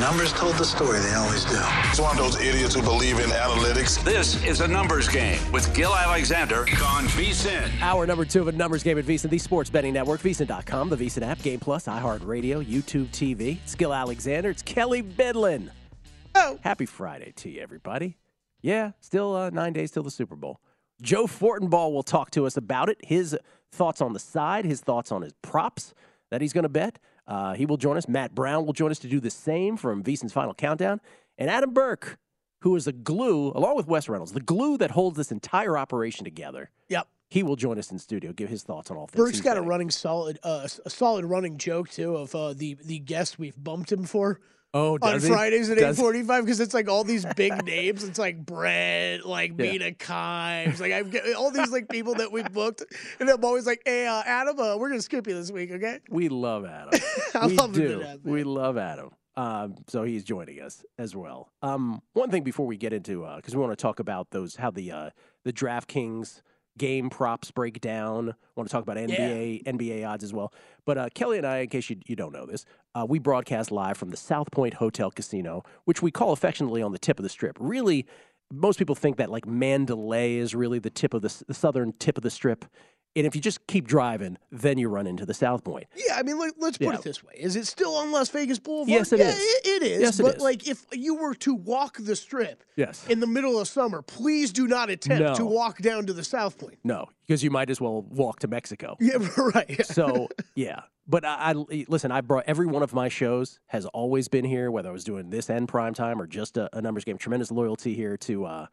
Numbers told the story, they always do. It's one of those idiots who believe in analytics. This is a numbers game with Gill Alexander on VSIN. Hour number two of a numbers game at VSIN, the sports betting network, VSIN.com, the VSIN app, Game Plus, iHeartRadio, YouTube TV. It's Gill Alexander. It's Kelley Bydlon. Oh. Happy Friday to you, everybody. Yeah, still uh, nine days till the Super Bowl. Joe Fortenbaugh will talk to us about it, his thoughts on the side, his thoughts on his props that he's going to bet. Uh, he will join us. Matt Brown will join us to do the same from VSIN's Final Countdown. And Adam Burke, who is the glue, along with Wes Reynolds, the glue that holds this entire operation together. Yep. He will join us in studio, give his thoughts on all things. Burke's got a running solid, uh, a solid running joke too of uh, the the guest we've bumped him for Oh, on he? Fridays at eight Does- forty five because it's like all these big names. It's like Brett, like Yeah. Mina Kimes, like I've got all these like people that we booked, and I'm always like, "Hey, uh, Adam, uh, we're gonna skip you this week, okay?" We love Adam. I we love do. death, we love Adam. Um, so he's joining us as well. Um, one thing before we get into uh because we want to talk about those how the uh, the DraftKings game props breakdown. want to talk about NBA NBA odds as well. But uh, Kelley and I, in case you, you don't know this, uh, we broadcast live from the South Point Hotel Casino, which we call affectionately on the tip of the strip. Really, most people think that like Mandalay is really the tip of the, the southern tip of the strip. And if you just keep driving, then you run into the South Point. Yeah, I mean, let, let's put Yeah. it this way: Is it still on Las Vegas Boulevard? Yes, it yeah, is. It, it is. Yes, it but is. like, if you were to walk the strip Yes. in the middle of summer, please do not attempt No. to walk down to the South Point. No, because you might as well walk to Mexico. Yeah, right. So yeah, but I, I listen. I brought every one of my shows has always been here, whether I was doing this and prime time or just a, a numbers game. Tremendous loyalty here to uh,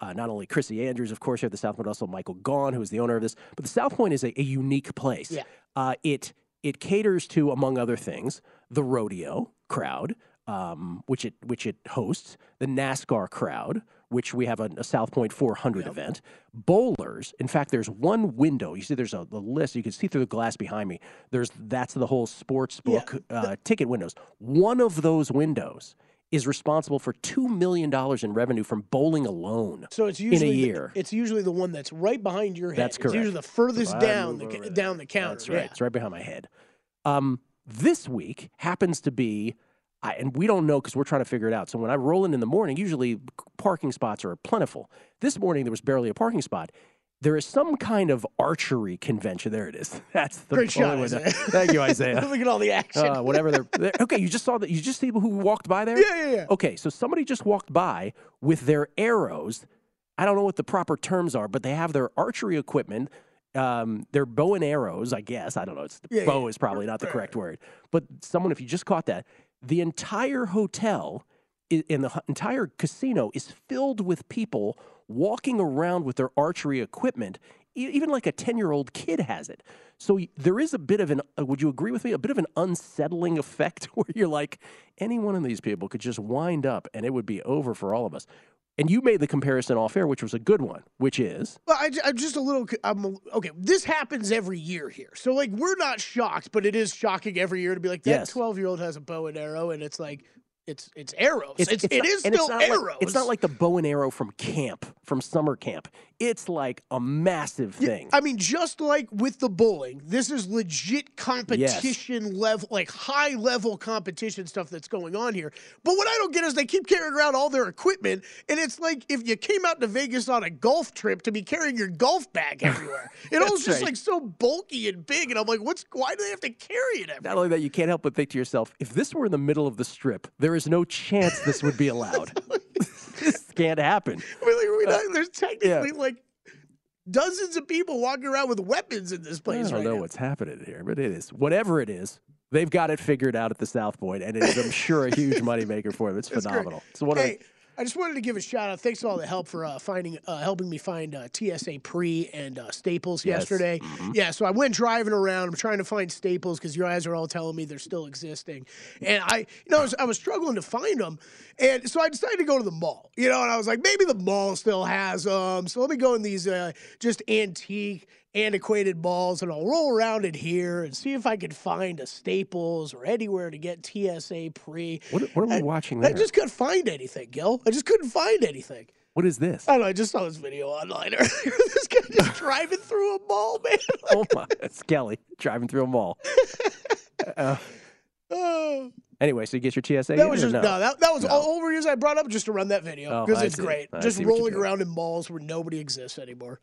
uh, not only Chrissy Andrews, of course, here at the South Point, also Michael Gaughan, who is the owner of this. But the South Point is a, a unique place. Yeah. Uh, it it caters to, among other things, the rodeo crowd, um, which it which it hosts, the NASCAR crowd, which we have a, a South Point 400 event, bowlers. In fact, there's one window. You see, there's a, the list. You can see through the glass behind me. There's that's the whole sports book uh, ticket windows. One of those windows is responsible for two million dollars in revenue from bowling alone. So it's usually in a the- year. it's usually the one that's right behind your head. That's It's usually the furthest down the move ca- over there. down the counter. That's right. Yeah. It's right behind my head. Um, this week happens to be, I, and we don't know because we're trying to figure it out. So when I roll in in the morning, usually parking spots are plentiful. This morning there was barely a parking spot. There is some kind of archery convention. There it is. That's the Great shot, only way to- Isaiah. Thank you, Isaiah. Look at all the action. Uh, whatever they're, they're- okay. You just saw that. You just see who walked by there. Yeah, yeah, yeah. Okay, so somebody just walked by with their arrows. I don't know what the proper terms are, but they have their archery equipment, um, their bow and arrows. I guess I don't know. It's Yeah, bow yeah. is probably not the correct word, but someone, if you just caught that, the entire hotel in the entire casino is filled with people walking around with their archery equipment. Even like a ten-year-old kid has it. So there is a bit of an. Uh, would you agree with me? A bit of an unsettling effect where you're like, any one of these people could just wind up and it would be over for all of us. And you made the comparison off air, which was a good one, which is Well, I, am just a little. I'm okay. This happens every year here, so like we're not shocked, but it is shocking every year to be like that Yes. 12 year old has a bow and arrow, and it's like it's it's arrows. It's, it's it not- is still it's not like- arrows. it's not like the bow and arrow from camp, from summer camp. it's like a massive Yeah, thing. I mean, just like with the bowling, this is legit competition level, like high level competition stuff that's going on here. But what I don't get is they keep carrying around all their equipment, and it's like if you came out to Vegas on a golf trip to be carrying your golf bag everywhere. It all That's just right. like so bulky and big, and I'm like, what's why do they have to carry it everywhere? Not only that, you can't help but think to yourself, if this were in the middle of the strip, there is no chance this would be allowed. can't happen. Like, uh, not, there's yeah. technically like dozens of people walking around with weapons in this place. I don't right know now. what's happening here, but it is whatever it is. They've got it figured out at the South Point, and it is, I'm sure, a huge moneymaker for them. It's great. phenomenal. So what? are Hey, I just wanted to give a shout out. Thanks to all the help for uh, finding, uh, helping me find uh, TSA Pre and uh, Staples Yes. yesterday. Mm-hmm. Yeah, so I went driving around. I'm trying to find Staples because you guys are all telling me they're still existing, and I, you know, I was, I was struggling to find them, and so I decided to go to the mall. You know, and I was like, maybe the mall still has them. So let me go in these uh, just antique. Antiquated malls, and I'll roll around in here and see if I could find a Staples or anywhere to get TSA pre. what, what are we watching there? I just couldn't find anything, Gill. I just couldn't find anything. what is this? I don't know. I just saw this video online earlier. this guy just driving through a mall, man. oh my, it's Kelley driving through a mall. Uh, Oh, anyway, so you get your TSA. that was just no. no? that, that was No. all over reason I brought up just to run that video Oh, because I it's see. great. I just see what you're rolling around in malls where nobody exists anymore.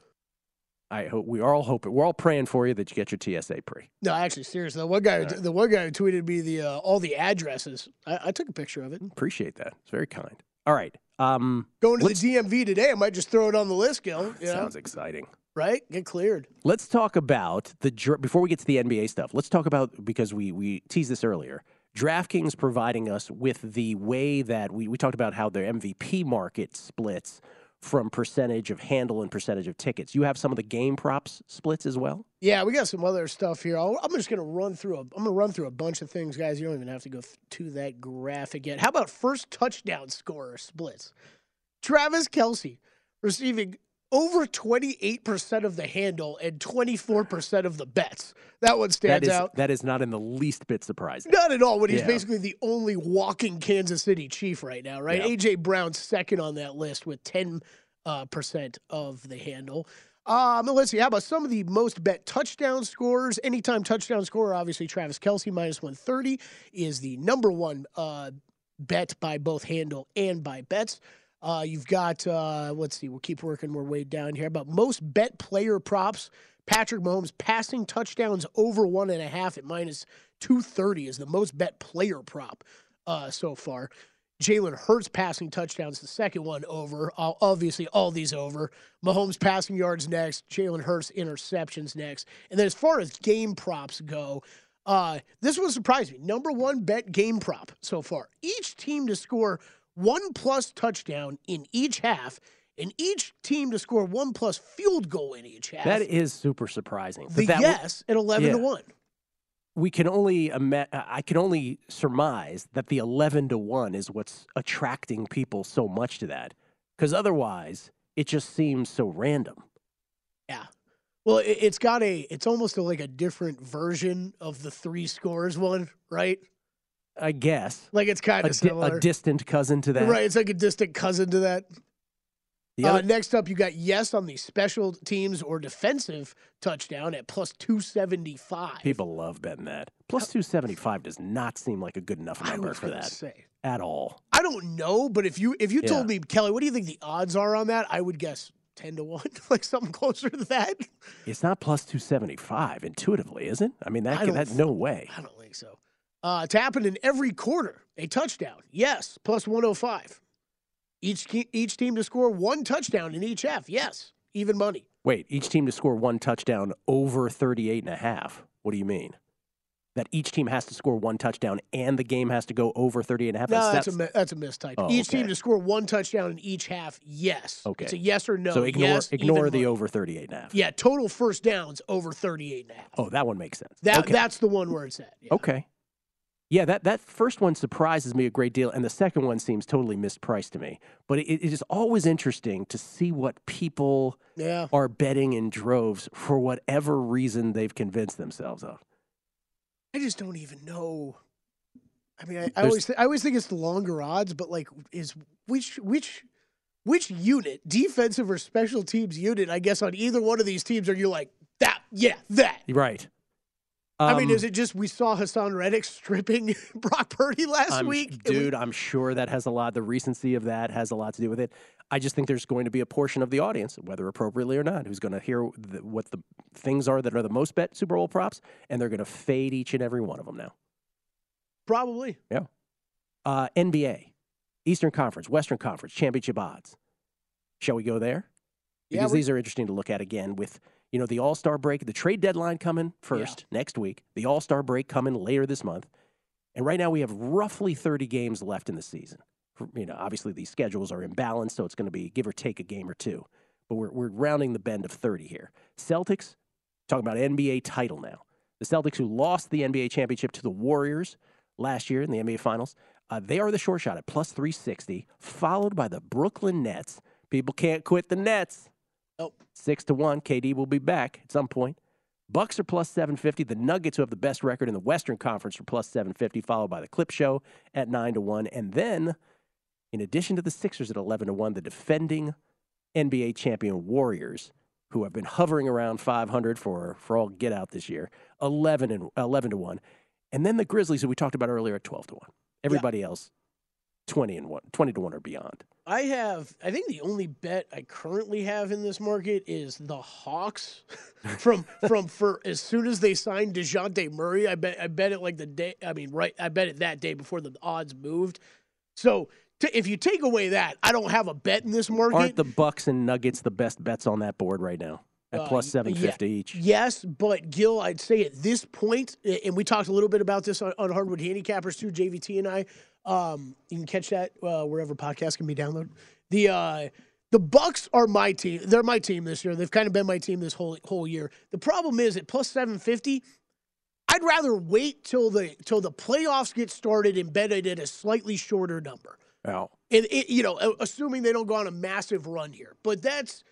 I hope we are all hoping. We're all praying for you that you get your TSA pre. No, actually, seriously, the one guy, right. the one guy who tweeted me the uh, all the addresses. I, I took a picture of it. Appreciate that. It's very kind. All right. Um, Going to the DMV today, I might just throw it on the list, Gill. Know? sounds exciting. right? Get cleared. Let's talk about the before we get to the NBA stuff. Let's talk about because we we teased this earlier. DraftKings providing us with the way that we we talked about how their MVP market splits from percentage of handle and percentage of tickets. You have some of the game props splits as well. Yeah, we got some other stuff here. I'll, I'm just gonna run through. A, I'm gonna run through a bunch of things, guys. You don't even have to go to that graphic yet. How about first touchdown scorer splits? Travis Kelce receiving over 28% of the handle and 24% of the bets. That one stands is out. that is not in the least bit surprising. Not at all. When he's Yeah. basically the only walking Kansas City Chief right now, right? Yeah. AJ Brown's second on that list with ten uh, percent of the handle. Um, let's see. How about some of the most bet touchdown scorers? Anytime touchdown scorer, obviously Travis Kelce minus one thirty is the number one uh, bet by both handle and by bets. Uh, you've got uh, let's see. We'll keep working. We're way down here. But most bet player props. Patrick Mahomes passing touchdowns over one and a half at minus 230 is the most bet player prop uh, so far. Jalen Hurts passing touchdowns, the second one over. Obviously, all these over. Mahomes passing yards next. Jalen Hurts interceptions next. And then as far as game props go, uh, this one surprised me. Number one bet game prop so far. Each team to score one plus touchdown in each half, and each team to score one plus field goal in each half. That is super surprising. The that w- yes at eleven to one. we can only I can only surmise that the 11 to 1 is what's attracting people so much to that cuz otherwise it just seems so random. Yeah. Well, it, it's got a. It's almost a, like a different version of the three scores one, right? I guess Like it's kind of di- similar, a distant cousin to that. right? It's like a distant cousin to that. The Uh, other- next up, you got yes on the special teams or defensive touchdown at plus two seventy five. people love betting that. Plus 275 does not seem like a good enough number for that say. at all. I don't know, but if you if you told me, Kelley, what do you think the odds are on that? I would guess ten to one, like something closer to that. It's not plus 275 intuitively, is it? I mean that I don't that th- no way. I don't think so. Uh, to happen in every quarter, a touchdown. Yes, plus 105. Each each team to score one touchdown in each half. Yes, even money. Wait, each team to score one touchdown over 38 and a half. What do you mean? That each team has to score one touchdown and the game has to go over 38 and a half? No, that's a That's- mi- that's a mistype. Oh, each team to score one touchdown in each half. Yes. Okay. It's a yes or no. so ignore yes, ignore the money. over 38 and a half. Yeah, total first downs over 38 and a half. Oh, that one makes sense. That okay. that's the one where it's at. Yeah. okay. Yeah, that, that first one surprises me a great deal, and the second one seems totally mispriced to me. But it, it is always interesting to see what people Yeah. are betting in droves for whatever reason they've convinced themselves of. I just don't even know. I mean, I, I always th- I always think it's the longer odds, but like, is which which which unit, defensive or special teams unit, I guess on either one of these teams are you like that? Yeah, that. Right. I mean, Um, is it just we saw Haason Reddick stripping Brock Purdy last I'm- week? and we- dude, I'm sure that has a lot. The recency of that has a lot to do with it. I just think there's going to be a portion of the audience, whether appropriately or not, who's going to hear the, what the things are that are the most bet Super Bowl props, and they're going to fade each and every one of them now. Probably. Yeah. Uh, NBA, Eastern Conference, Western Conference, championship odds. Shall we go there? Yeah, Because we- these are interesting to look at again with, you know, the All Star break, the trade deadline coming first next week, the All Star break coming later this month. And right now we have roughly 30 games left in the season. You know, obviously these schedules are imbalanced, so it's going to be give or take a game or two. But we're, we're rounding the bend of 30 here. Celtics, talking about NBA title now. The Celtics, who lost the NBA championship to the Warriors last year in the NBA Finals, uh, they are the short shot at plus 360, followed by the Brooklyn Nets. People can't quit the Nets. Nope. Six to one. KD will be back at some point. Bucks are plus 750. The Nuggets, who have the best record in the Western Conference, are plus 750, followed by the Clip Show at 9 to 1. And then, in addition to the Sixers at 11 to 1, the defending NBA champion Warriors, who have been hovering around 500 for, for all get out this year, 11, and, 11 to 1. And then the Grizzlies, who we talked about earlier, at 12 to 1. Everybody else, 20 and 1, 20 to 1 or beyond. I have. I think the only bet I currently have in this market is the Hawks. from from for as soon as they signed Dejounte Murray, I bet I bet it like the day. I mean, right? I bet it that day before the odds moved. So if you take away that, I don't have a bet in this market. Aren't the Bucks and Nuggets the best bets on that board right now at Uh, 750 yeah. each? Yes, but Gill, I'd say at this and we talked a little bit about this on, on Hardwood Handicappers too, JVT and I. Um, you can catch that uh, wherever podcasts can be downloaded. The uh, the Bucks are my team. They're my team this year. They've kind of been my team this whole whole year. The problem is at plus seven fifty. I'd rather wait till the till the playoffs get started and bet it at a slightly shorter number. Oh, And it, you know, assuming they don't go on a massive run here, but that's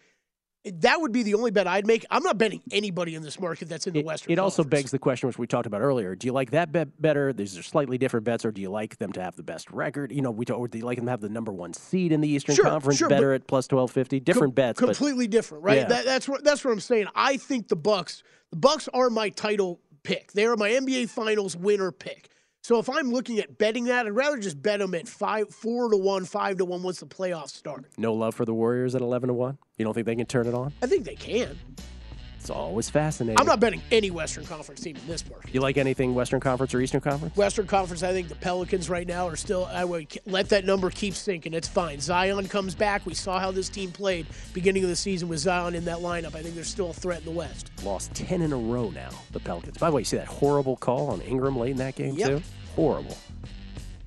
that would be the only bet I'd make. I'm not betting anybody in this market that's in the it, Western. it also begs the question, which we talked about earlier: Do you like that bet better? These are slightly different bets, or do you like them to have the best record? You know, we talk, or do you like them to have the number one seed in the Eastern Sure, Conference sure, better at plus twelve fifty? Different Com- bets, but completely different, right? Yeah. That, that's what that's what I'm saying. I think the Bucks, the Bucks are my title pick. They are my NBA Finals winner pick. So if I'm looking at betting that, I'd rather just bet them at five, four to one, five to one once the playoffs start. no love for the Warriors at eleven to one. You don't think they can turn it on? I think they can. It's always fascinating. I'm not betting any Western Conference team in this market. You like anything Western Conference or Eastern Conference? Western Conference, I think the Pelicans right now are still. I would let that number keep sinking. It's fine. Zion comes back. We saw how this team played beginning of the season with Zion in that lineup. I think they're still a threat in the West. Lost ten in a row now. The Pelicans. By the way, you see that horrible call on Ingram late in that game Yep. too. Horrible.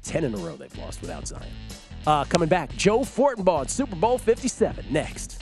Ten in a row they've lost without Zion. Uh, coming back, Joe Fortenbaugh, Super Bowl Fifty Seven next.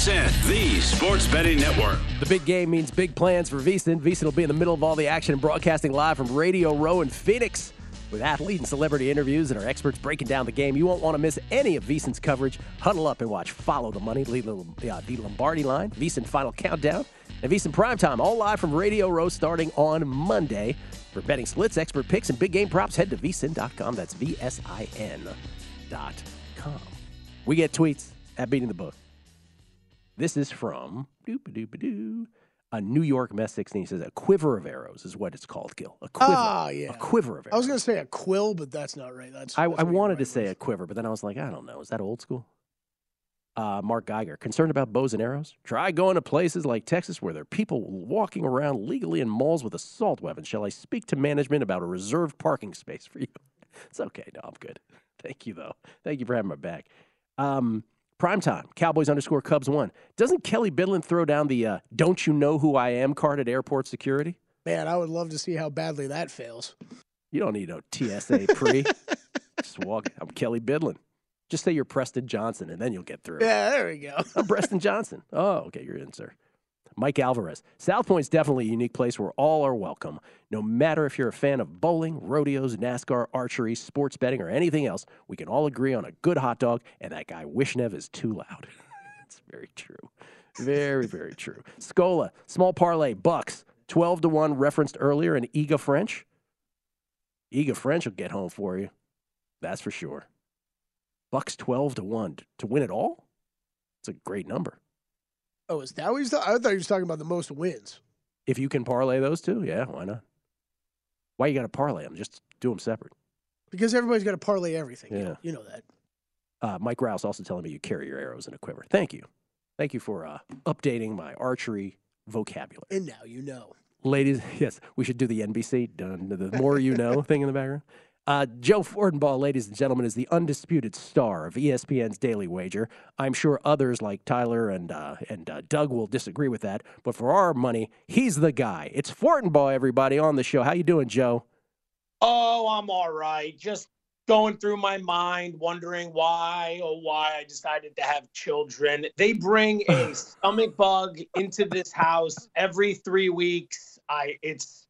The sports betting network. The big game means big plans for VSiN. VSiN will be in the middle of all the action and broadcasting live from Radio Row in Phoenix with athlete and celebrity interviews and our experts breaking down the game. You won't want to miss any of VSiN's coverage. Huddle up and watch Follow the Money, the, Lombardi line, VSiN Final Countdown, and VSiN Primetime, all live from Radio Row starting on Monday. For betting splits, expert picks, and big game props, head to vsin.com. That's V-S-I-N dot com. We get tweets at Beating the Book. This is from doop-a-doop-a-doo. New York Mets 16 says a quiver of arrows is what it's called, Gill. A quiver. Ah, yeah. A quiver of arrows. I was going to say a quill, but that's not right. That's. I, that's I wanted to say with. a quiver, but then I was like, I don't know. Is that old school? Uh, Mark Geiger, concerned about bows and arrows? Try going to places like Texas where there are people walking around legally in malls with assault weapons. Shall I speak to management about a reserved parking space for you? It's okay. No, I'm good. Thank you, though. Thank you for having my back. Um, prime time, Cowboys underscore Cubs one. Doesn't Kelley Bydlon throw down the uh, don't you know who I am card at airport security? Man, I would love to see how badly that fails. You don't need no TSA pre. Just walk. I'm Kelley Bydlon. Just say you're Preston Johnson, and then you'll get through. Yeah, there we go. I'm Preston Johnson. Oh, okay, you're in, sir. Mike Alvarez. South Point's definitely a unique place where all are welcome. No matter if you're a fan of bowling, rodeos, NASCAR, archery, sports betting, or anything else, we can all agree on a good hot dog, and that guy Wishnev is too loud. it's very true. Very, very true. Scola, small parlay, Bucks, 12 to 1 referenced earlier, and Ega French. Ega French will get home for you. That's for sure. Bucks 12 to 1 to win it all? It's a great number. Oh, is that what he's? I thought he was talking about the most wins. If you can parlay those two, yeah, why not? Why you got to parlay them? Just do them separate. Because everybody's got to parlay everything. You Yeah. know- You know that. Uh, Mike Rouse also telling me you carry your arrows in a quiver. Thank you. Thank you for uh, updating my archery vocabulary. And now you know. Ladies, yes, we should do the NBC, done the more you know thing in the background. Uh, Joe Fortenbaugh, ladies and gentlemen, is the undisputed star of ESPN's Daily Wager. I'm sure others like Tyler and uh, and uh, Doug will disagree with that, but for our money, he's the guy. It's Fortenbaugh, everybody, on the show. How you doing, Joe? Oh, I'm all right. Just going through my mind, wondering why or why I decided to have children. They bring a stomach bug into this house every three weeks. I, it's,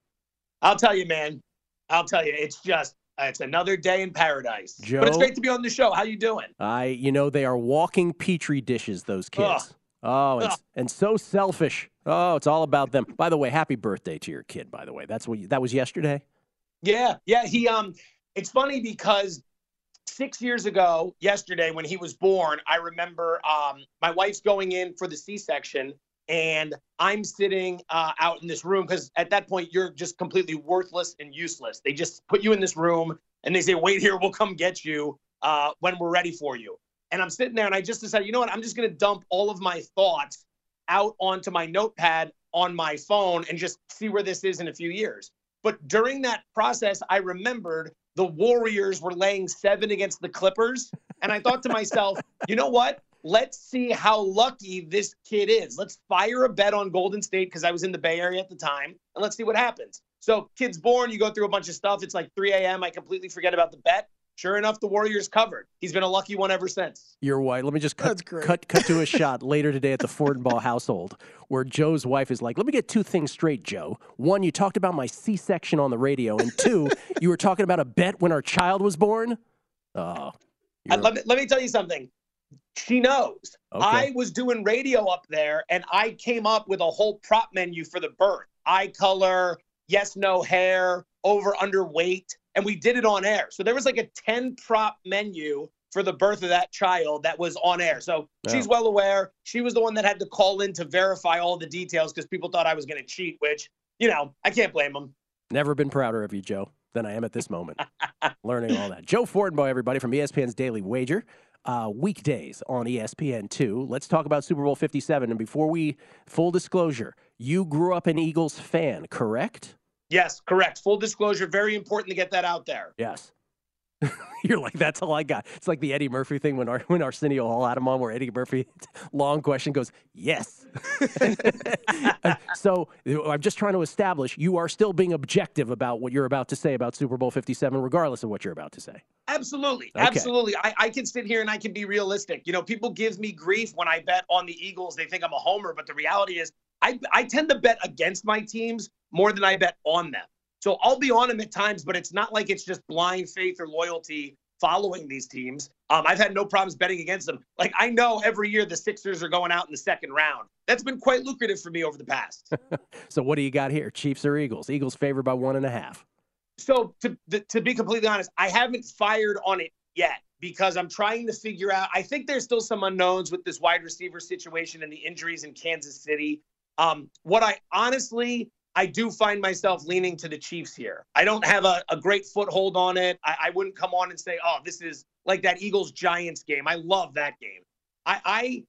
I'll tell you, man. I'll tell you, it's just, it's another day in paradise. Joe, But it's great to be on the show. How you doing? I, you know, they are walking petri dishes. Those kids. Oh, and, and so selfish. Oh, it's all about them. By the way, happy birthday to your kid. By the way, that's what you, that was yesterday. Yeah, yeah. He um it's funny because six years ago, yesterday, when he was born, I remember um my wife's going in for the C-section and I'm sitting uh, out in this room because at that point you're just completely worthless and useless. They just put you in this room and they say, "Wait here, we'll come get you uh, when we're ready for you." And I'm sitting there and I just decided, you know what? I'm just going to dump all of my thoughts out onto my notepad on my phone and just see where this is in a few years. But during that process, I remembered the Warriors were laying seven against the Clippers. And I thought to myself, you know what? Let's see how lucky this kid is. Let's fire a bet on Golden State because I was in the Bay Area at the time. And let's see what happens. So, kid's born, you go through a bunch of stuff. It's like 3 a.m. I completely forget about the bet. Sure enough, the Warriors covered. He's been a lucky one ever since. Your wife. Let me just cut cut cut to a shot later today at the Fortenbaugh household where Joe's wife is like, "Let me get two things straight, Joe. One, you talked about my C-section on the radio, and two, you were talking about a bet when our child was born." Oh, Uh, let, me, let me tell you something. She knows. Okay. I was doing radio up there and I came up with a whole prop menu for the birth eye color, yes, no hair, over, underweight. And we did it on air. So there was like a 10 prop menu for the birth of that child that was on air. So she's well aware. She was the one that had to call in to verify all the details because people thought I was going to cheat, which, you know, I can't blame them. Never been prouder of you, Joe, than I am at this moment. Learning all that. Joe Fortenbaugh, everybody, from ESPN's Daily Wager. Uh, weekdays on ESPN2. Let's talk about Super Bowl 57. And before we, full disclosure, you grew up an Eagles fan, correct? Yes, correct. Full disclosure, very important to get that out there. Yes. You're like, that's all I got. It's like the Eddie Murphy thing when, Ar- when Arsenio Hall had him on, where Eddie Murphy, long question goes, yes. so I'm just trying to establish you are still being objective about what you're about to say about Super Bowl 57, regardless of what you're about to say. Absolutely. Okay. Absolutely. I, I can sit here and I can be realistic. You know, people give me grief when I bet on the Eagles. They think I'm a homer, but the reality is I, I tend to bet against my teams more than I bet on them. So I'll be on them at times, but it's not like it's just blind faith or loyalty following these teams. Um, I've had no problems betting against them. Like I know every year the Sixers are going out in the second round. That's been quite lucrative for me over the past. So what do you got here? Chiefs or Eagles? Eagles favored by one and a half. So to to be completely honest, I haven't fired on it yet because I'm trying to figure out. I think there's still some unknowns with this wide receiver situation and the injuries in Kansas City. Um, what I honestly, I do find myself leaning to the Chiefs here. I don't have a, a great foothold on it. I, I, wouldn't come on and say, oh, this is like that Eagles Giants game. I love that game. I, I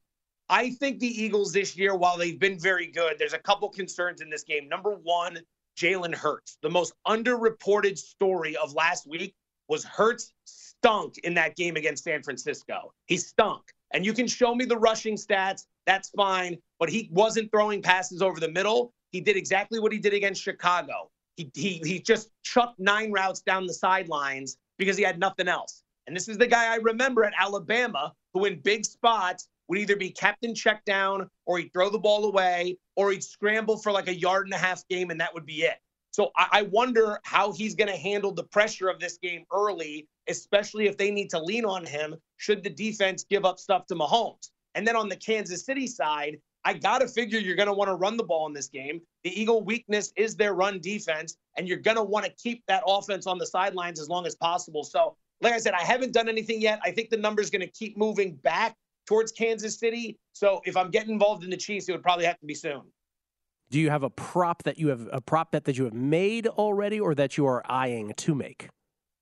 I think the Eagles this year, while they've been very good, there's a couple concerns in this game. Number one, Jalen Hurts. The most underreported story of last week was Hurts stunk in that game against San Francisco. He stunk. And you can show me the rushing stats, that's fine, but he wasn't throwing passes over the middle. He did exactly what he did against Chicago. He, he, he just chucked nine routes down the sidelines because he had nothing else. And this is the guy I remember at Alabama who, in big spots, would either be kept in check down or he'd throw the ball away or he'd scramble for like a yard and a half game and that would be it. So I, I wonder how he's going to handle the pressure of this game early, especially if they need to lean on him should the defense give up stuff to Mahomes. And then on the Kansas City side, I got to figure you're going to want to run the ball in this game. The Eagle weakness is their run defense, and you're going to want to keep that offense on the sidelines as long as possible. So, like I said, I haven't done anything yet. I think the number is going to keep moving back towards Kansas City. So if I'm getting involved in the Chiefs, it would probably have to be soon. Do you have a prop that you have a prop bet that you have made already, or that you are eyeing to make?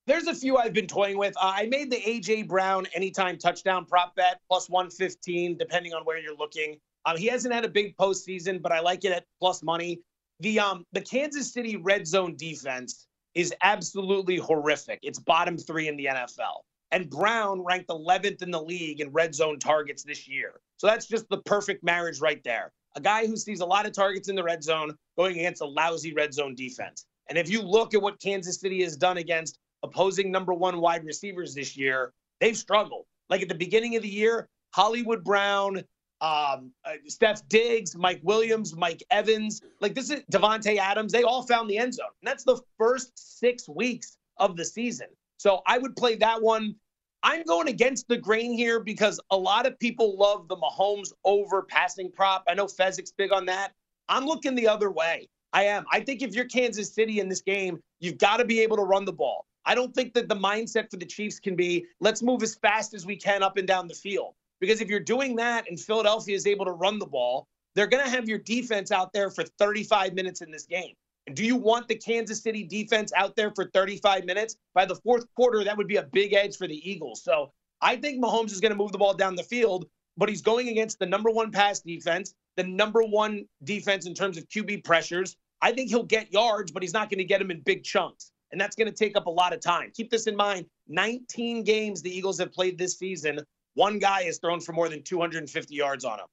There's a few I've been toying with. Uh, I made the AJ Brown anytime touchdown prop bet plus 115, depending on where you're looking. Um, he hasn't had a big postseason, but I like it at plus money. The um the Kansas City red zone defense is absolutely horrific. It's bottom three in the NFL and Brown ranked 11th in the league in red zone targets this year. So that's just the perfect marriage right there. A guy who sees a lot of targets in the red zone going against a lousy red zone defense. And if you look at what Kansas City has done against opposing number one wide receivers this year, they've struggled. Like at the beginning of the year, Hollywood Brown, um, uh, Steph Diggs, Mike Williams, Mike Evans, like this is Davante Adams. They all found the end zone. And that's the first six weeks of the season. So I would play that one. I'm going against the grain here because a lot of people love the Mahomes over passing prop. I know Fezzik's big on that. I'm looking the other way. I am. I think if you're Kansas City in this game, you've got to be able to run the ball. I don't think that the mindset for the Chiefs can be let's move as fast as we can up and down the field. Because if you're doing that and Philadelphia is able to run the ball, they're going to have your defense out there for 35 minutes in this game. And do you want the Kansas City defense out there for 35 minutes? By the fourth quarter, that would be a big edge for the Eagles. So I think Mahomes is going to move the ball down the field, but he's going against the number one pass defense, the number one defense in terms of QB pressures. I think he'll get yards, but he's not going to get them in big chunks. And that's going to take up a lot of time. Keep this in mind 19 games the Eagles have played this season. One guy has thrown for more than 250 yards on him.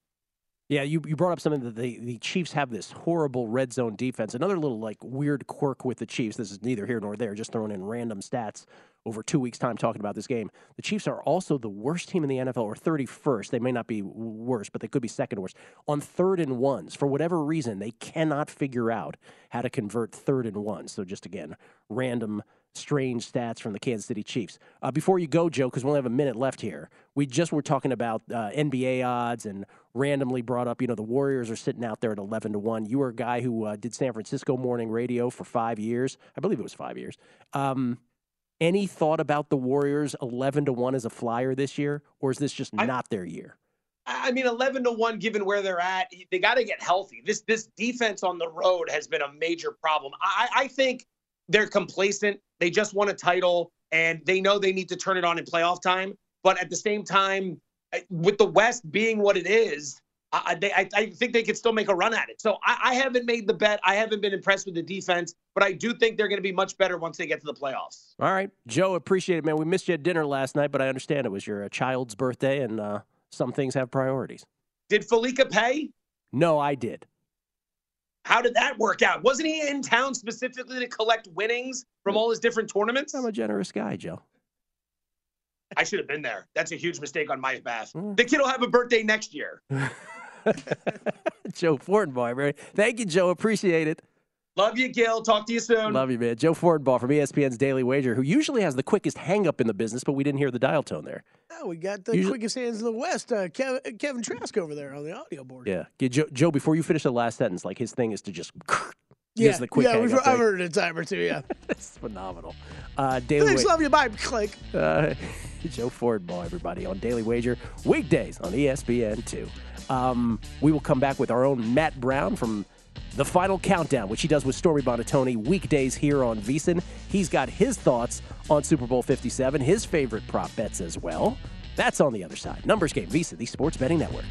Yeah, you, you brought up something that the, the Chiefs have this horrible red zone defense. Another little like weird quirk with the Chiefs. This is neither here nor there, just throwing in random stats over two weeks' time talking about this game. The Chiefs are also the worst team in the NFL, or 31st. They may not be worst, but they could be second worst. On third and ones, for whatever reason, they cannot figure out how to convert third and ones. So just again, random strange stats from the Kansas City Chiefs. Uh, before you go, Joe, because we only have a minute left here, we just were talking about uh, NBA odds and randomly brought up, you know, the Warriors are sitting out there at 11 to 1. You were a guy who uh, did San Francisco morning radio for five years. I believe it was five years. Um, any thought about the Warriors 11 to 1 as a flyer this year, or is this just I, not their year? I mean, 11 to 1, given where they're at, they got to get healthy. This, this defense on the road has been a major problem. I, I think they're complacent. They just won a title and they know they need to turn it on in playoff time. But at the same time, with the West being what it is, I, they, I, I think they could still make a run at it. So I, I, haven't made the bet. I haven't been impressed with the defense, but I do think they're going to be much better once they get to the playoffs. All right, Joe, appreciate it, man. We missed you at dinner last night, but I understand it was your uh, child's birthday, and uh, some things have priorities. Did Fallica pay? No, I did. How did that work out? Wasn't he in town specifically to collect winnings from all his different tournaments? I'm a generous guy, Joe. I should have been there. That's a huge mistake on my behalf. Mm. The kid will have a birthday next year. Joe Fortenbaugh, Thank you, Joe. Appreciate it. Love you, Gill. Talk to you soon. Love you, man. Joe Fortenbaugh from ESPN's Daily Wager, who usually has the quickest hang up in the business, but we didn't hear the dial tone there. Oh, we got the usually... quickest hands in the West, uh, Kevin, Kevin Trask over there on the audio board. Yeah. Joe, Joe, before you finish the last sentence, like his thing is to just Gives the quick yeah, hang we've, up I've there. heard it a time or two. Yeah, It's phenomenal. Uh, Daily thanks, Wa- love you, bye. Click. uh, Joe Fortenbaugh, everybody, on Daily Wager, weekdays on E ESPN2. Um, we will come back with our own Matt Brown from the final countdown, which he does with Stormy Buonantony weekdays here on VSiN. He's got his thoughts on Super Bowl 57, his favorite prop bets as well. That's on the other side. Numbers game, VSiN, the Sports Betting Network.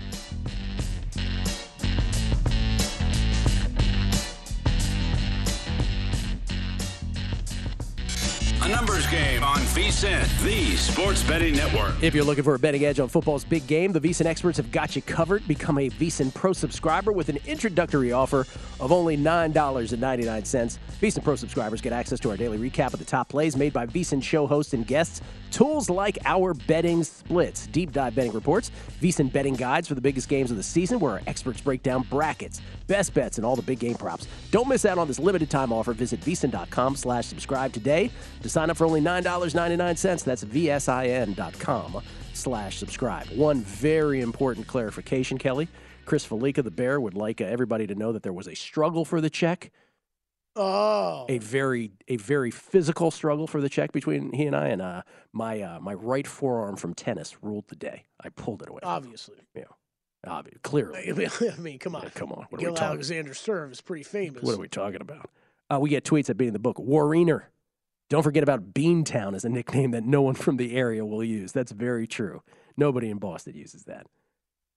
A numbers game on VSIN, the Sports Betting Network. If you're looking for a betting edge on football's big game, the VSiN experts have got you covered. Become a VSiN Pro subscriber with an introductory offer of only $9.99. VSiN Pro subscribers get access to our daily recap of the top plays made by VSiN show hosts and guests, tools like our betting splits, deep dive betting reports, VSiN betting guides for the biggest games of the season where our experts break down brackets, best bets, and all the big game props. Don't miss out on this limited time offer. Visit VSIN.com slash subscribe today to sign up for only $9.99. That's VSIN.com slash subscribe. One very important clarification, Kelley. Chris Fallica, the Bear, would like uh, everybody to know that there was a struggle for the check, Oh, a very a very physical struggle for the check between he and I, and uh, my uh, my right forearm from tennis ruled the day. I pulled it away. obviously. Yeah, obvi- clearly. I mean, come on. Yeah, come on. What are we Gill? Alexander Serve is pretty famous. What are we talking about? Uh, we get tweets at beating the book. Warrener. Don't forget about Beantown as a nickname that no one from the area will use. That's very true. Nobody in Boston uses that.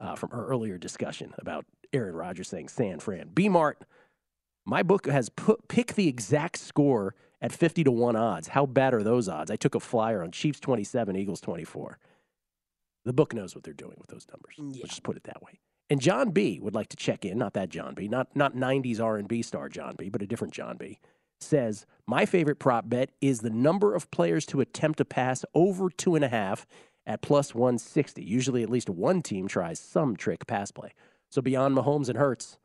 Uh, from our earlier discussion about Aaron Rodgers saying San Fran. B Mart. My book has put pick the exact score at 50 to 1 odds. How bad are those odds? I took a flyer on Chiefs 27, Eagles 24. The book knows what they're doing with those numbers. Mm, yeah. Let's just put it that way. And John B would like to check in, not that John B, not not 90s R&B star John B, but a different John B. Says my favorite prop bet is the number of players to attempt a pass over two and a half at plus 160. Usually, at least one team tries some trick pass play. So beyond Mahomes and Hurts,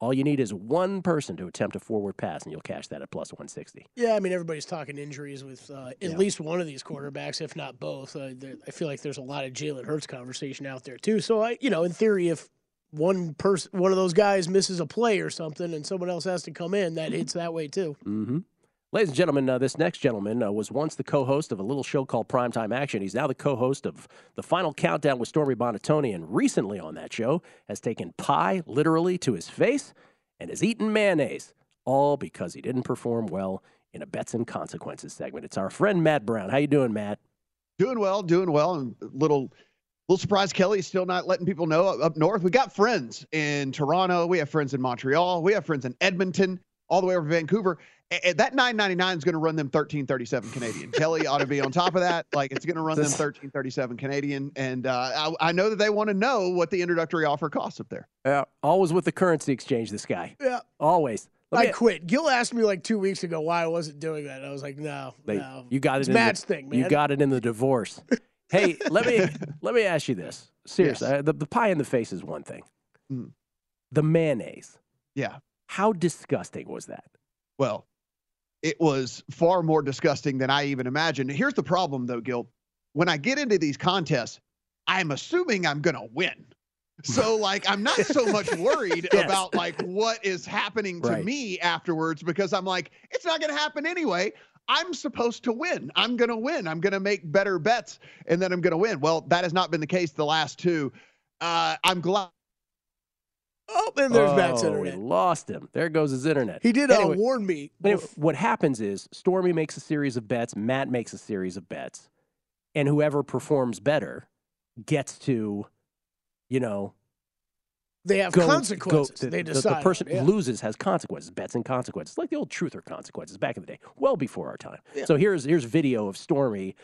all you need is one person to attempt a forward pass, and you'll cash that at plus 160. Yeah, I mean everybody's talking injuries with uh, at Yeah. least one of these quarterbacks, if not both. Uh, there, I feel like there's a lot of Jalen Hurts conversation out there too. So I, you know, in theory, if one person, one of those guys misses a play or something, and someone else has to come in, that hits that way too. Mm-hmm. Ladies and gentlemen, uh, this next gentleman uh, was once the co-host of a little show called Primetime Action. He's now the co-host of the Final Countdown with Stormy Buonantony, and recently on that show has taken pie literally to his face and has eaten mayonnaise, all because he didn't perform well in a bets and consequences segment. It's our friend Matt Brown. How you doing, Matt? Doing well, doing well. A little, little surprised Kelley's still not letting people know up north. We got friends in Toronto. We have friends in Montreal. We have friends in Edmonton, all the way over to Vancouver. A- a- that 9.99 is going to run them 13.37 Canadian. Kelley ought to be on top of that. Like it's going to run them 13.37 Canadian. And uh, I, I know that they want to know what the introductory offer costs up there. Yeah, always with the currency exchange. This guy, Yeah, always. Let I me- quit. Gill asked me like two weeks ago why I wasn't doing that. And I was like, no, They- no. You got it. It's in Matt's the, thing, man. You got it in the divorce. hey, let me let me ask you this. Seriously, Yes. uh, the, the pie in the face is one thing. Mm. The mayonnaise. Yeah. How disgusting was that? Well, it was far more disgusting than I even imagined. Here's the problem, though, Gill. When I get into these contests, I'm assuming I'm going to win. So, like, I'm not so much worried Yes. about like what is happening to Right. me afterwards because I'm like, it's not going to happen anyway. I'm supposed to win. I'm going to win. I'm going to make better bets and then I'm going to win. Well, that has not been the case the last two. Uh, I'm glad. Oh, and there's Matt's Oh, we lost him. There goes his internet. He did uh, warn me. But if, what happens is Stormy makes a series of bets, Matt makes a series of bets, and whoever performs better gets to, you know, they have go, consequences. go- the, they the- decide. the person yeah. who loses has consequences, bets and consequences, like the old truth or consequences back in the day, well before our time. So here's here's video of Stormy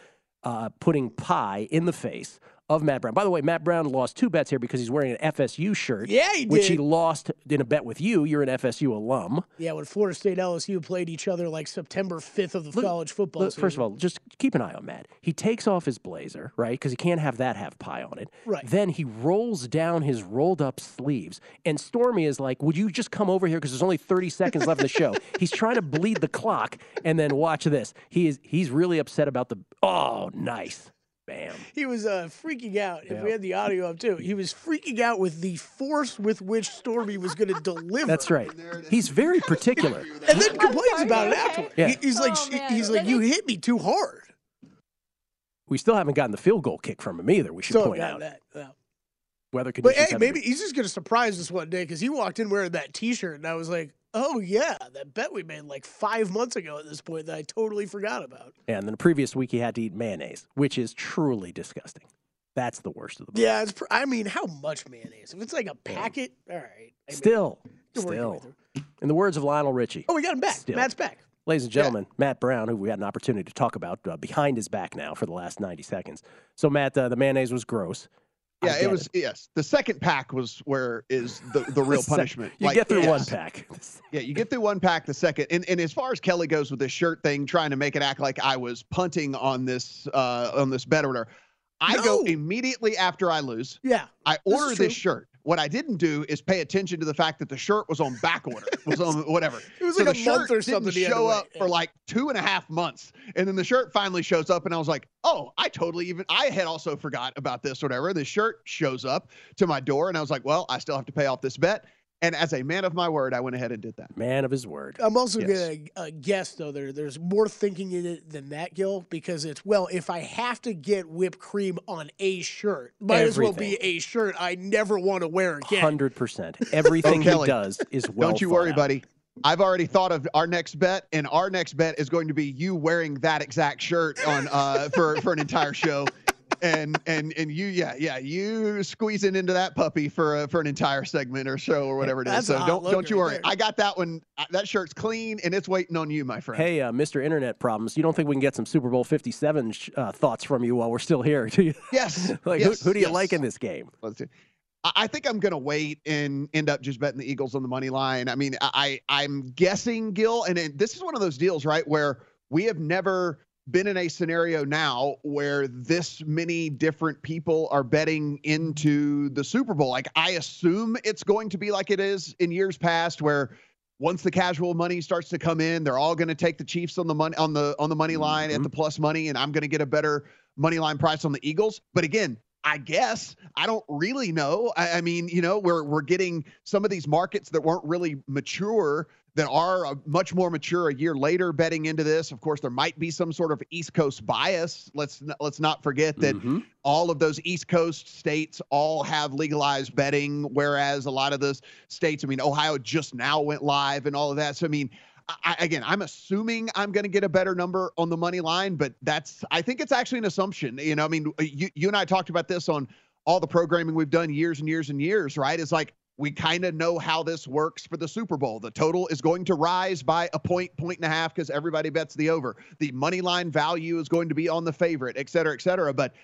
uh, putting pie in the face of Matt Brown. By the way, Matt Brown lost two bets here because he's wearing an FSU shirt. Yeah, he Which he lost in a bet with you. You're an FSU alum. Yeah, when Florida State LSU played each other like September 5th of the Look- college football Look, season. first of all, just keep an eye on Matt. He takes off his blazer, right? Because he can't have that have pie on it. Right. Then he rolls down his rolled up sleeves. And Stormy is like, Would you just come over here? Because there's only 30 seconds left in the show. He's trying to bleed the clock. And then watch this. He is he's really upset about the oh, nice. Bam. He was uh, freaking out. If we had the audio up too, he was freaking out with the force with which Stormy was going to deliver. That's right. He's very particular. And then complains about it afterward. Yeah. He- he's like, Oh, sh- man. he's like, you hit me too hard. We still haven't gotten the field goal kick from him either. We should Still point got out that. yeah. weather But conditions. hey, maybe been- he's just going to surprise us one day because he walked in wearing that T-shirt, and I was like, oh yeah, that bet we made like five months ago at this point that I totally forgot about. And then the previous week he had to eat mayonnaise, which is truly disgusting. That's the worst of the. Yeah, it's. Pr- I mean, how much mayonnaise? If it's like a packet, all right. I mean, Still, still. In the words of Lionel Richie, Oh, we got him back. Still. Matt's back. ladies and gentlemen, Matt Brown, who we had an opportunity to talk about uh, behind his back now for the last 90 seconds. So, Matt, uh, the mayonnaise was gross. I Yeah, it get was. Yes, the second pack was where is the the real The sec- punishment. You Like, get through one pack. Yeah, you get through one pack the second. And and as far as Kelley goes with this shirt thing, trying to make it act like I was punting on this uh on this bet order, I go immediately after I lose. Yeah. I order true. this shirt. What I didn't do is pay attention to the fact that the shirt was on back order. was on whatever. It was so like a month or something Didn't show up for like two and a half months, and then the shirt finally shows up, and I was like, "Oh, I totally even I had also forgot about this, whatever." The shirt shows up to my door, and I was like, "Well, I still have to pay off this bet." And as a man of my word, I went ahead and did that. Man of his word. I'm also Yes. going to uh, guess though there there's more thinking in it than that, Gill, because it's well, if I have to get whipped cream on a shirt, might as well be a shirt I never want to wear again. 100%. Everything he Kelley, does is well Don't you worry, out. buddy. I've already thought of our next bet, and our next bet is going to be you wearing that exact shirt on uh, for for an entire show, and and and you, yeah, yeah, you squeezing into that puppy for a, for an entire segment or show or whatever it is. That's So don't don't you worry. there. I got that one. uh, That shirt's clean and it's waiting on you, my friend. Hey, uh, Mr. Internet Problems, you don't think we can get some Super Bowl 57 sh- uh, thoughts from you while we're still here, do you? Yes. like, yes, who, who do you yes. like in this game? Let's see. I I think I'm gonna wait and end up just betting the Eagles on the money line. I mean, I I'm guessing Gill, and it, this is one of those deals, right, where we have never been in a scenario now where this many different people are betting into the Super Bowl. Like I assume it's going to be like it is in years past, where once the casual money starts to come in, they're all going to take the Chiefs on the money on the on the money line at the mm-hmm. plus money, and I'm going to get a better money line price on the Eagles. But again, I guess I don't really know. I, I mean, you know, we're we're getting some of these markets that weren't really mature that are uh, much more mature a year later betting into this. Of course, there might be some sort of East Coast bias. Let's let's not forget that Mhm. all of those East Coast states all have legalized betting, whereas a lot of those states, I mean, Ohio just now went live and all of that. So I mean. I, again, I'm assuming I'm going to get a better number on the money line, but that's I think it's actually an assumption. You know, I mean, you you and I talked about this on all the programming we've done years and years and years, right? It's like we kind of know how this works for the Super Bowl. The total is going to rise by a point, point and a half because everybody bets the over. The money line value is going to be on the favorite, et cetera, et cetera. But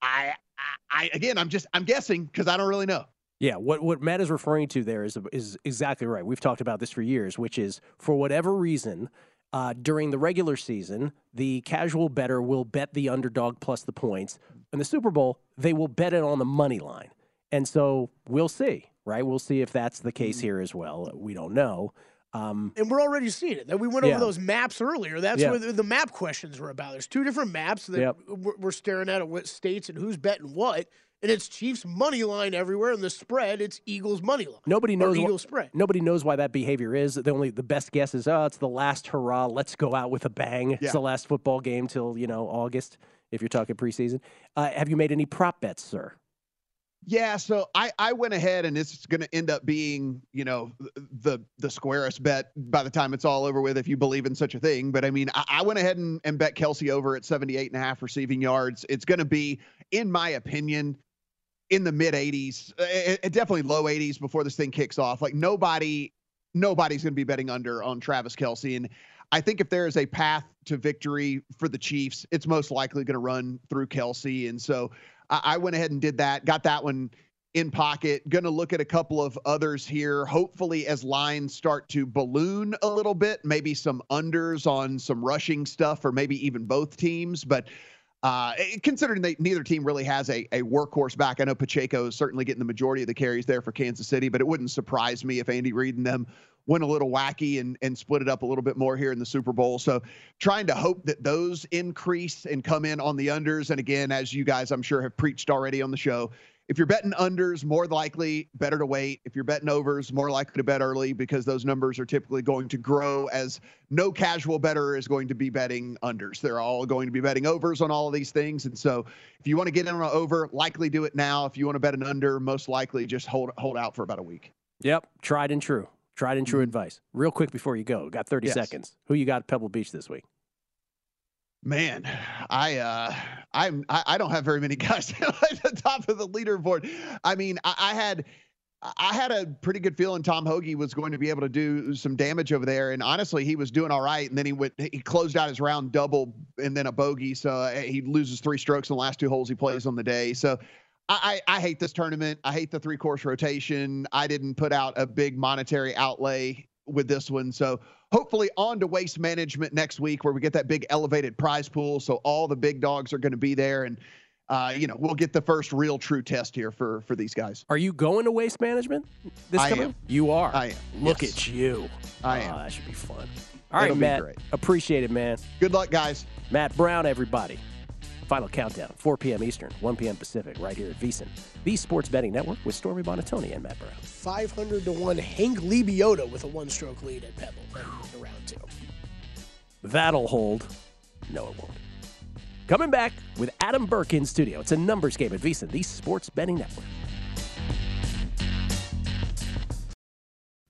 I, I, I again, I'm just I'm guessing because I don't really know. Yeah, what what Matt is referring to there is is exactly right. We've talked about this for years, which is for whatever reason, uh, during the regular season, the casual better will bet the underdog plus the points. In the Super Bowl, they will bet it on the money line, and so we'll see, right? We'll see if that's the case Mm-hmm. here as well. We don't know. Um, And we're already seeing it. That we went Yeah. over those maps earlier. That's Yeah. what the, the map questions were about. There's two different maps that Yep. we're, staring at, at what states and who's betting what. And it's Chiefs money line everywhere, and the spread it's Eagles money line. Nobody knows Eagles spread. Nobody knows why that behavior is. The only the best guess is, oh, it's the last hurrah. Let's go out with a bang. Yeah. It's the last football game till you know August, if you're talking preseason. Uh, have you made any prop bets, sir? Yeah, so I I went ahead and is going to end up being, you know, the the squarest bet by the time it's all over with if you believe in such a thing, but I mean, I, I went ahead and, and bet Kelce over at 78 and a half receiving yards. It's going to be in my opinion in the mid 80s, uh, uh, definitely low 80s before this thing kicks off. Like nobody nobody's going to be betting under on Travis Kelce and I think if there is a path to victory for the Chiefs, it's most likely going to run through Kelce. And so I, I went ahead and did that, got that one in pocket. Going to look at a couple of others here. Hopefully, as lines start to balloon a little bit, maybe some unders on some rushing stuff, or maybe even both teams. But Uh, considering they neither team really has a, a workhorse back, I know Pacheco is certainly getting the majority of the carries there for Kansas City, but it wouldn't surprise me if Andy Reid and them went a little wacky and, and split it up a little bit more here in the Super Bowl. So trying to hope that those increase and come in on the unders. And again, as you guys I'm sure have preached already on the show, if you're betting unders, more likely better to wait. If you're betting overs, more likely to bet early because those numbers are typically going to grow as no casual better is going to be betting unders. They're all going to be betting overs on all of these things. And so if you want to get in on an over, likely do it now. If you want to bet an under, most likely just hold hold out for about a week. Yep, tried and true. Tried and true mm-hmm. advice. Real quick before you go, got 30 yes. seconds. Who you got at Pebble Beach this week? Man, I uh, I'm I, I, don't have very many guys at the top of the leaderboard. I mean, I, I, had I had a pretty good feeling Tom Hoge was going to be able to do some damage over there, and honestly, he was doing all right. And then he went he closed out his round double and then a bogey, so uh, he loses three strokes in the last two holes he plays on the day. So. I, I hate this tournament. I hate the three course rotation. I didn't put out a big monetary outlay with this one. So hopefully on to waste management next week where we get that big elevated prize pool. So all the big dogs are going to be there and uh, you know, we'll get the first real true test here for for these guys. Are you going to waste management this I coming? Am. You are. I am. Look yes. at you. I oh, am. That should be fun. All right, Matt. Appreciate it, man. Good luck, guys. Matt Brown, everybody. Final countdown, 4 p.m. Eastern, 1 p.m. Pacific, right here at VSiN, the Sports Betting Network with Stormy Buonantony and Matt Brown. 500 to 1 Hank Lebioda with a one stroke lead at Pebble in round two. That'll hold. No, it won't. Coming back with Adam Burke in studio. It's a numbers game at VSiN, the Sports Betting Network.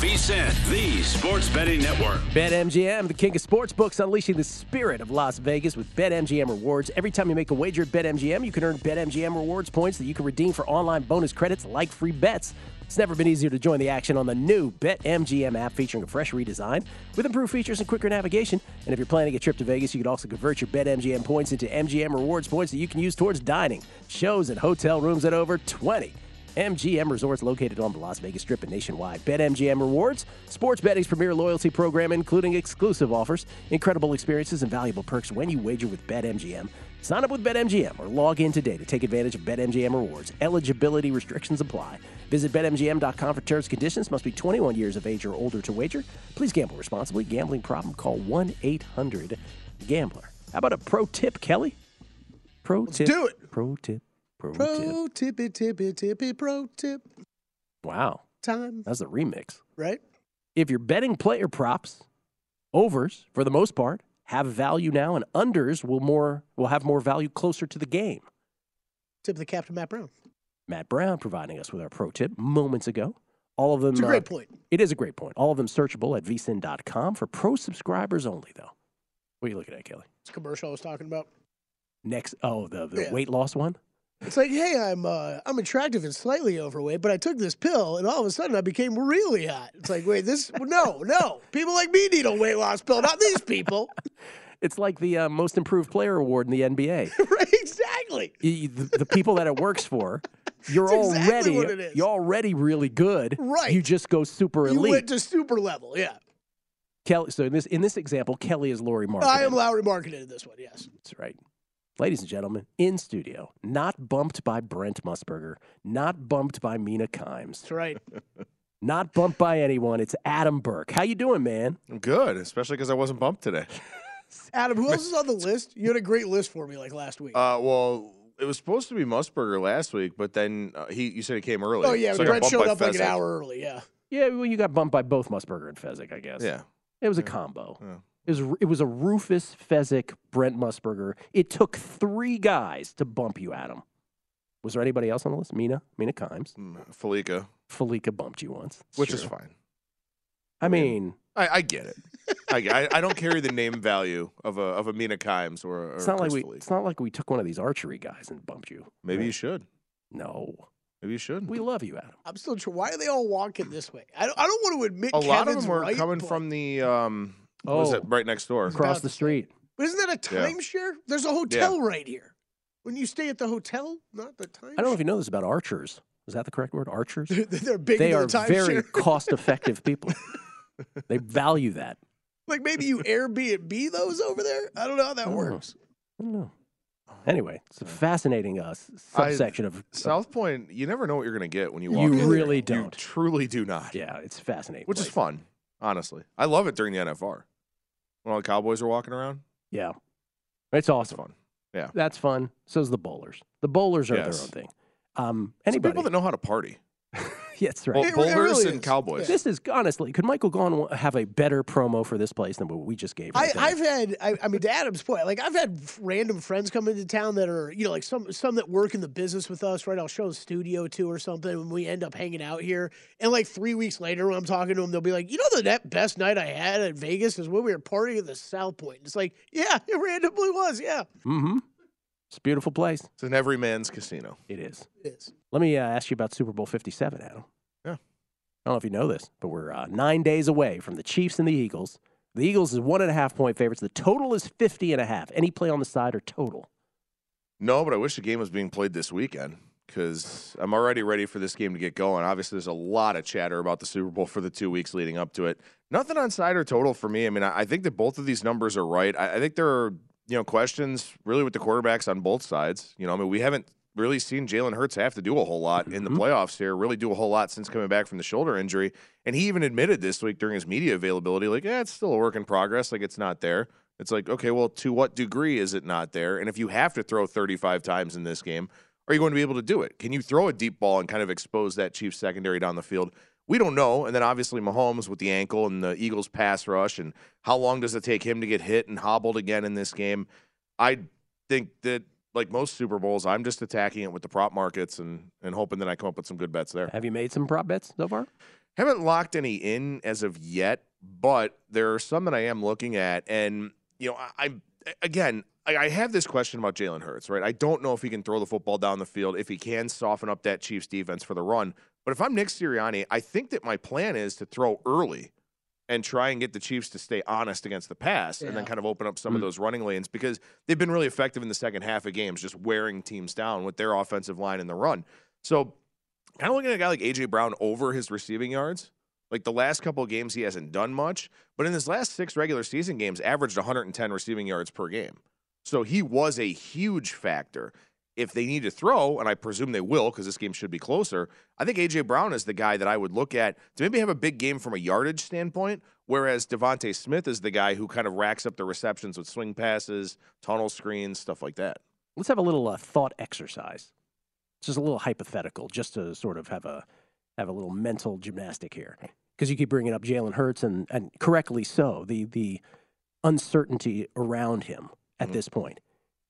VSiN, the Sports Betting Network. BetMGM, the king of sports books, unleashing the spirit of Las Vegas with BetMGM rewards. Every time you make a wager at BetMGM, you can earn BetMGM rewards points that you can redeem for online bonus credits like free bets. It's never been easier to join the action on the new BetMGM app featuring a fresh redesign with improved features and quicker navigation. And if you're planning a trip to Vegas, you can also convert your BetMGM points into MGM rewards points that you can use towards dining, shows, and hotel rooms at over 20 MGM Resorts located on the Las Vegas Strip and nationwide. BetMGM Rewards, sports betting's premier loyalty program, including exclusive offers, incredible experiences, and valuable perks when you wager with BetMGM. Sign up with BetMGM or log in today to take advantage of BetMGM Rewards. Eligibility restrictions apply. Visit BetMGM.com for terms and conditions. Must be 21 years of age or older to wager. Please gamble responsibly. Gambling problem? Call 1-800-GAMBLER. How about a pro tip, Kelley? Pro Let's tip. do it. Pro tip. Pro, pro tip. tippy tippy tippy pro tip. Wow. Time. That's a remix. Right? If you're betting player props, overs, for the most part, have value now, and unders will more will have more value closer to the game. Tip of the captain, Matt Brown. Matt Brown providing us with our pro tip moments ago. All of them. It's a great uh, point. It is a great point. All of them searchable at vsin.com for pro subscribers only, though. What are you looking at, Kelley? It's a commercial I was talking about. Next, oh, the, the Yeah. weight loss one? It's like, hey, I'm uh, I'm attractive and slightly overweight, but I took this pill, and all of a sudden I became really hot. It's like, wait, this no, no. People like me need a weight loss pill, not these people. It's like the uh, most improved player award in the NBA. right? Exactly. You- the, the people that it works for, you're exactly already what it is. you're already really good. Right. You just go super elite. You went to super level, yeah. Kelley. So in this in this example, Kelley is Lauri Markkanen. I am Lauri Markkanen in this one, yes. That's right. Ladies and gentlemen, in studio, not bumped by Brent Musburger, not bumped by Mina Kimes. That's right. Not bumped by anyone. It's Adam Burke. How you doing, man? I'm good, especially because I wasn't bumped today. Adam, who else is on the list? You had a great list for me like last week. Uh, well, it was supposed to be Musburger last week, but then uh, he you said he came early. oh yeah, so I got Brett bumped showed by up like an hour early. Yeah. Yeah, well, you got bumped by both Musburger and Fezzik, I guess. Yeah. It was a combo. Yeah. It was it was a Rufus Fezzik Brent Musburger. It took three guys to bump you, Adam. Was there anybody else on the list? Mina, Mina Kimes, Mm, Fallica, Fallica bumped you once, It's which is fine. I mean, I, I get it. I, I I don't carry the name value of a of a Mina Kimes or, or it's not like we Fallica. it's not like we took one of these archery guys and bumped you. Maybe you should. No, Maybe you should. we love you, Adam. I'm still trying. Why are they all walking this way? I don't, I don't want to admit a lot of them were right, coming but- from the um. What was Oh. it right next door? Across about the street. But isn't that a Yeah. timeshare? There's a hotel right here. When you stay at the hotel, not the timeshare. I don't know if you know this about archers. Is that the correct word? Archers. They're big they into are the timeshare. very cost-effective people. they value that. like maybe you Airbnb those over there. I don't know how that Oh. works. I don't know. Anyway, it's a fascinating uh, s- I- subsection of South Point. You never know what you're going to get when you You walk. in You really there. You don't. truly do not. Yeah, it's fascinating. Which is place. fun, honestly. I love it during the NFR when all the Cowboys are walking around. Yeah, it's awesome. fun. Yeah. That's fun. So's the bowlers. The bowlers are Yes. their own thing. Um, anybody? people that know how to party. Yeah, that's right. Well, It- it really and is. Cowboys. This is honestly, could Michael Gaughan have a better promo for this place than what we just gave? I, there? I've had, I, I mean, to Adam's point, like I've had random friends come into town that are, you know, like some some that work in the business with us, right? I'll show a studio to or something, and we end up hanging out here. And like three weeks later, when I'm talking to them, they'll be like, you know, the net best night I had at Vegas is when we were partying at the South Point. It's like, yeah, it randomly was, yeah, mm-hmm. It's a beautiful place. It's an every man's casino. It is. it is. Let me uh, ask you about Super Bowl 57, Adam. Yeah. I don't know if you know this, but we're uh, nine days away from the Chiefs and the Eagles. The Eagles is one and a half point favorites. The total is 50 and a half. Any play on the side or total? No, but I wish the game was being played this weekend because I'm already ready for this game to get going. Obviously, there's a lot of chatter about the Super Bowl for the two weeks leading up to it. Nothing on side or total for me. I mean, I, I think that both of these numbers are right. I, I think there are you know questions really with the quarterbacks on both sides. You know, I mean, we haven't really seen Jalen Hurts have to do a whole lot in the Mhm. playoffs here. Really do a whole lot since coming back from the shoulder injury, and he even admitted this week during his media availability, like, yeah, it's still a work in progress. Like, it's not there. It's like, okay, well, to what degree is it not there? And if you have to throw 35 times in this game, are you going to be able to do it? Can you throw a deep ball and kind of expose that Chiefs secondary down the field? We don't know. And then obviously Mahomes with the ankle and the Eagles pass rush and how long does it take him to get hit and hobbled again in this game? I think that like most Super Bowls, I'm just attacking it with the prop markets and and hoping that I come up with some good bets there. Have you made some prop bets so far? Haven't locked any in as of yet, but there are some that I am looking at, and you know, I, I again, I, I have this question about Jalen Hurts, right? I don't know if he can throw the football down the field, if he can soften up that Chiefs defense for the run. But if I'm Nick Sirianni, I think that my plan is to throw early and try and get the Chiefs to stay honest against the pass, and then kind of open up some of mm. those running lanes because they've been really effective in the second half of games, just wearing teams down with their offensive line in the run. So kind of looking at a guy like AJ Brown over his receiving yards. Like the last couple of games, he hasn't done much, but in his last six regular season games, averaged 110 receiving yards per game. So he was a huge factor. If they need to throw, and I presume they will because this game should be closer, I think AJ Brown is the guy that I would look at to maybe have a big game from a yardage standpoint, whereas DeVonta Smith is the guy who kind of racks up the receptions with swing passes, tunnel screens, stuff like that. Let's have a little uh, thought exercise. It's just a little hypothetical, just to sort of have a have a little mental gymnastic here, because you keep bringing up Jalen Hurts and and correctly so the the uncertainty around him at Mhm. this point.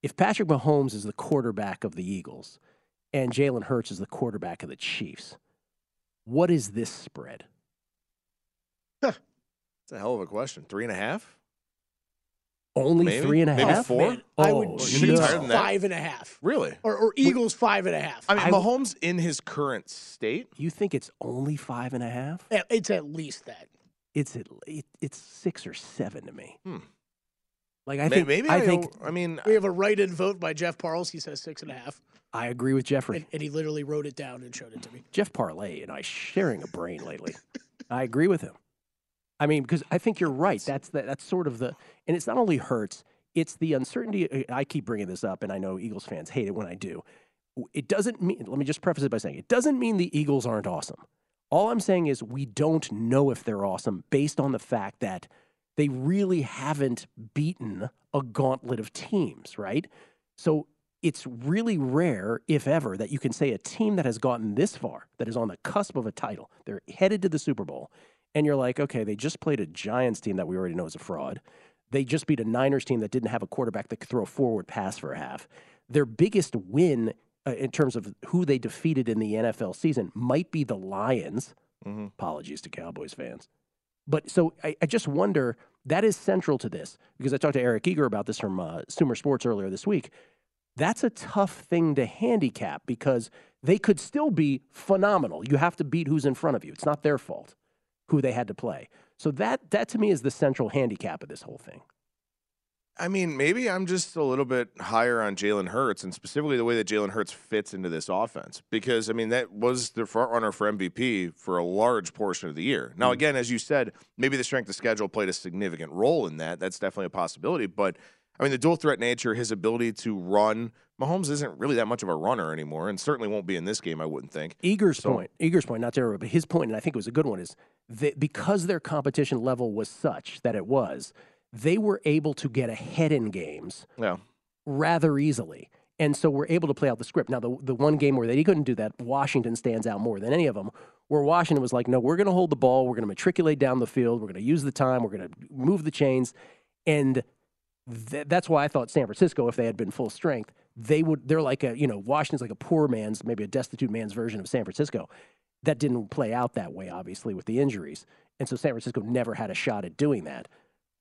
If Patrick Mahomes is the quarterback of the Eagles and Jalen Hurts is the quarterback of the Chiefs, what is this spread? It's a hell of a question. Three and a half? Only Maybe? three and a half. Maybe four? Man, I would Oh, think choose it's higher than that? five and a half, Really? or, or Eagles five and a half. I mean, I- Mahomes in his current state, You think it's only five and a half? It's at least that. It's at it, it's six or seven to me. Hmm. Like I May- think maybe I I, think I mean, We have a write-in vote by Jeff Parles. He says six and a half, I agree with Jeffrey. and, and he literally wrote it down and showed it to me. Jeff Parlay and I sharing a brain lately. I agree with him. I mean, because I think you're right. That's the, that's sort of the, and it's not only hurts. It's the uncertainty. Uh, I keep bringing this up, and I know Eagles fans hate it when I do. It doesn't mean. Let me just preface it by saying it doesn't mean the Eagles aren't awesome. All I'm saying is we don't know if they're awesome based on the fact that they really haven't beaten a gauntlet of teams, right? So it's really rare, if ever, that you can say a team that has gotten this far, that is on the cusp of a title, they're headed to the Super Bowl, and you're like, okay, they just played a Giants team that we already know is a fraud. They just beat a Niners team that didn't have a quarterback that could throw a forward pass for a half. Their biggest win uh, in terms of who they defeated in the NFL season might be the Lions. Mm-hmm. Apologies to Cowboys fans. But so I, I, just wonder that is central to this because I talked to Eric Eager about this from uh, Sumer Sports earlier this week. That's a tough thing to handicap because they could still be phenomenal. You have to beat who's in front of you. It's not their fault who they had to play. So that that to me is the central handicap of this whole thing. I mean, maybe I'm just a little bit higher on Jalen Hurts and specifically the way that Jalen Hurts fits into this offense. Because, I mean, that was the front runner for MVP for a large portion of the year. Now, mm. again, as you said, maybe the strength of schedule played a significant role in that. That's definitely a possibility. But, I mean, the dual threat nature, his ability to run, Mahomes isn't really that much of a runner anymore and certainly won't be in this game, I wouldn't think. Eager's so, point, Eager's point, not to but his point, and I think it was a good one, is that because their competition level was such that it was – they were able to get ahead in games yeah. rather easily. And so we're able to play out the script. Now, the, the one game where they couldn't do that, Washington stands out more than any of them, where Washington was like, no, we're going to hold the ball. We're going to matriculate down the field. We're going to use the time. We're going to move the chains. And th- that's why I thought San Francisco, if they had been full strength, they would, they're like a, you know, Washington's like a poor man's, maybe a destitute man's version of San Francisco. That didn't play out that way, obviously, with the injuries. And so San Francisco never had a shot at doing that.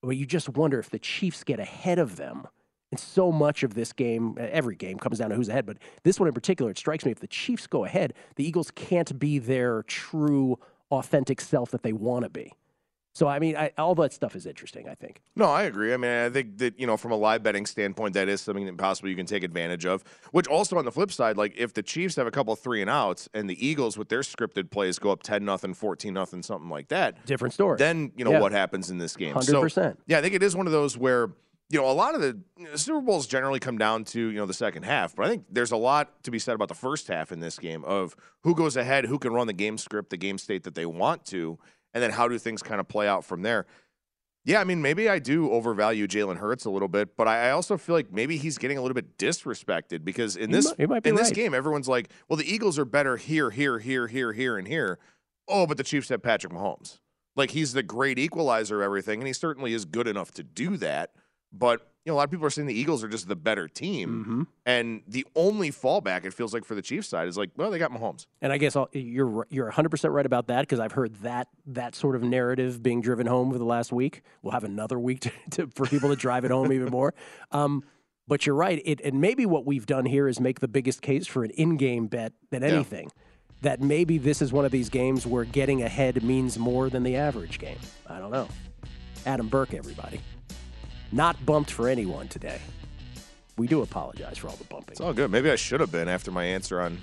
But you just wonder if the Chiefs get ahead of them. And so much of this game, uh, every game comes down to who's ahead, but this one in particular, it strikes me if the Chiefs go ahead, the Eagles can't be their true, authentic self that they want to be. So I mean, I, all that stuff is interesting. I think. No, I agree. I mean, I think that you know, from a live betting standpoint, that is something that possibly you can take advantage of. Which also on the flip side, like if the Chiefs have a couple three and outs, and the Eagles with their scripted plays go up ten nothing, fourteen nothing, something like that, different story. Then you know yeah. what happens in this game. Hundred so, percent. Yeah, I think it is one of those where you know, a lot of the you know, Super Bowls generally come down to, you know, the second half. But I think there's a lot to be said about the first half in this game of who goes ahead, who can run the game script, the game state that they want to, and then how do things kind of play out from there. Yeah, I mean, maybe I do overvalue Jalen Hurts a little bit, but I also feel like maybe he's getting a little bit disrespected because in this in right. this game, everyone's like, "Well, the Eagles are better here, here, here, here, here, and here." Oh, but the Chiefs have Patrick Mahomes. Like he's the great equalizer, of everything, and he certainly is good enough to do that. But you know, a lot of people are saying the Eagles are just the better team, mm-hmm. and the only fallback it feels like for the Chiefs side is like, well, they got Mahomes. And I guess I'll, you're you're 100 percent right about that because I've heard that that sort of narrative being driven home over the last week. We'll have another week to, to, for people to drive it home even more. Um, but you're right. It, and maybe what we've done here is make the biggest case for an in-game bet than anything. Yeah. That maybe this is one of these games where getting ahead means more than the average game. I don't know. Adam Burke, everybody. Not bumped for anyone today. We do apologize for all the bumping. It's all good. Maybe I should have been after my answer on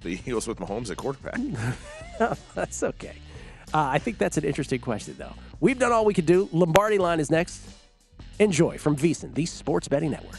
the Eagles with Mahomes at quarterback. that's okay. Uh, I think that's an interesting question, though. We've done all we could do. Lombardi line is next. Enjoy from VSiN, the Sports Betting Network.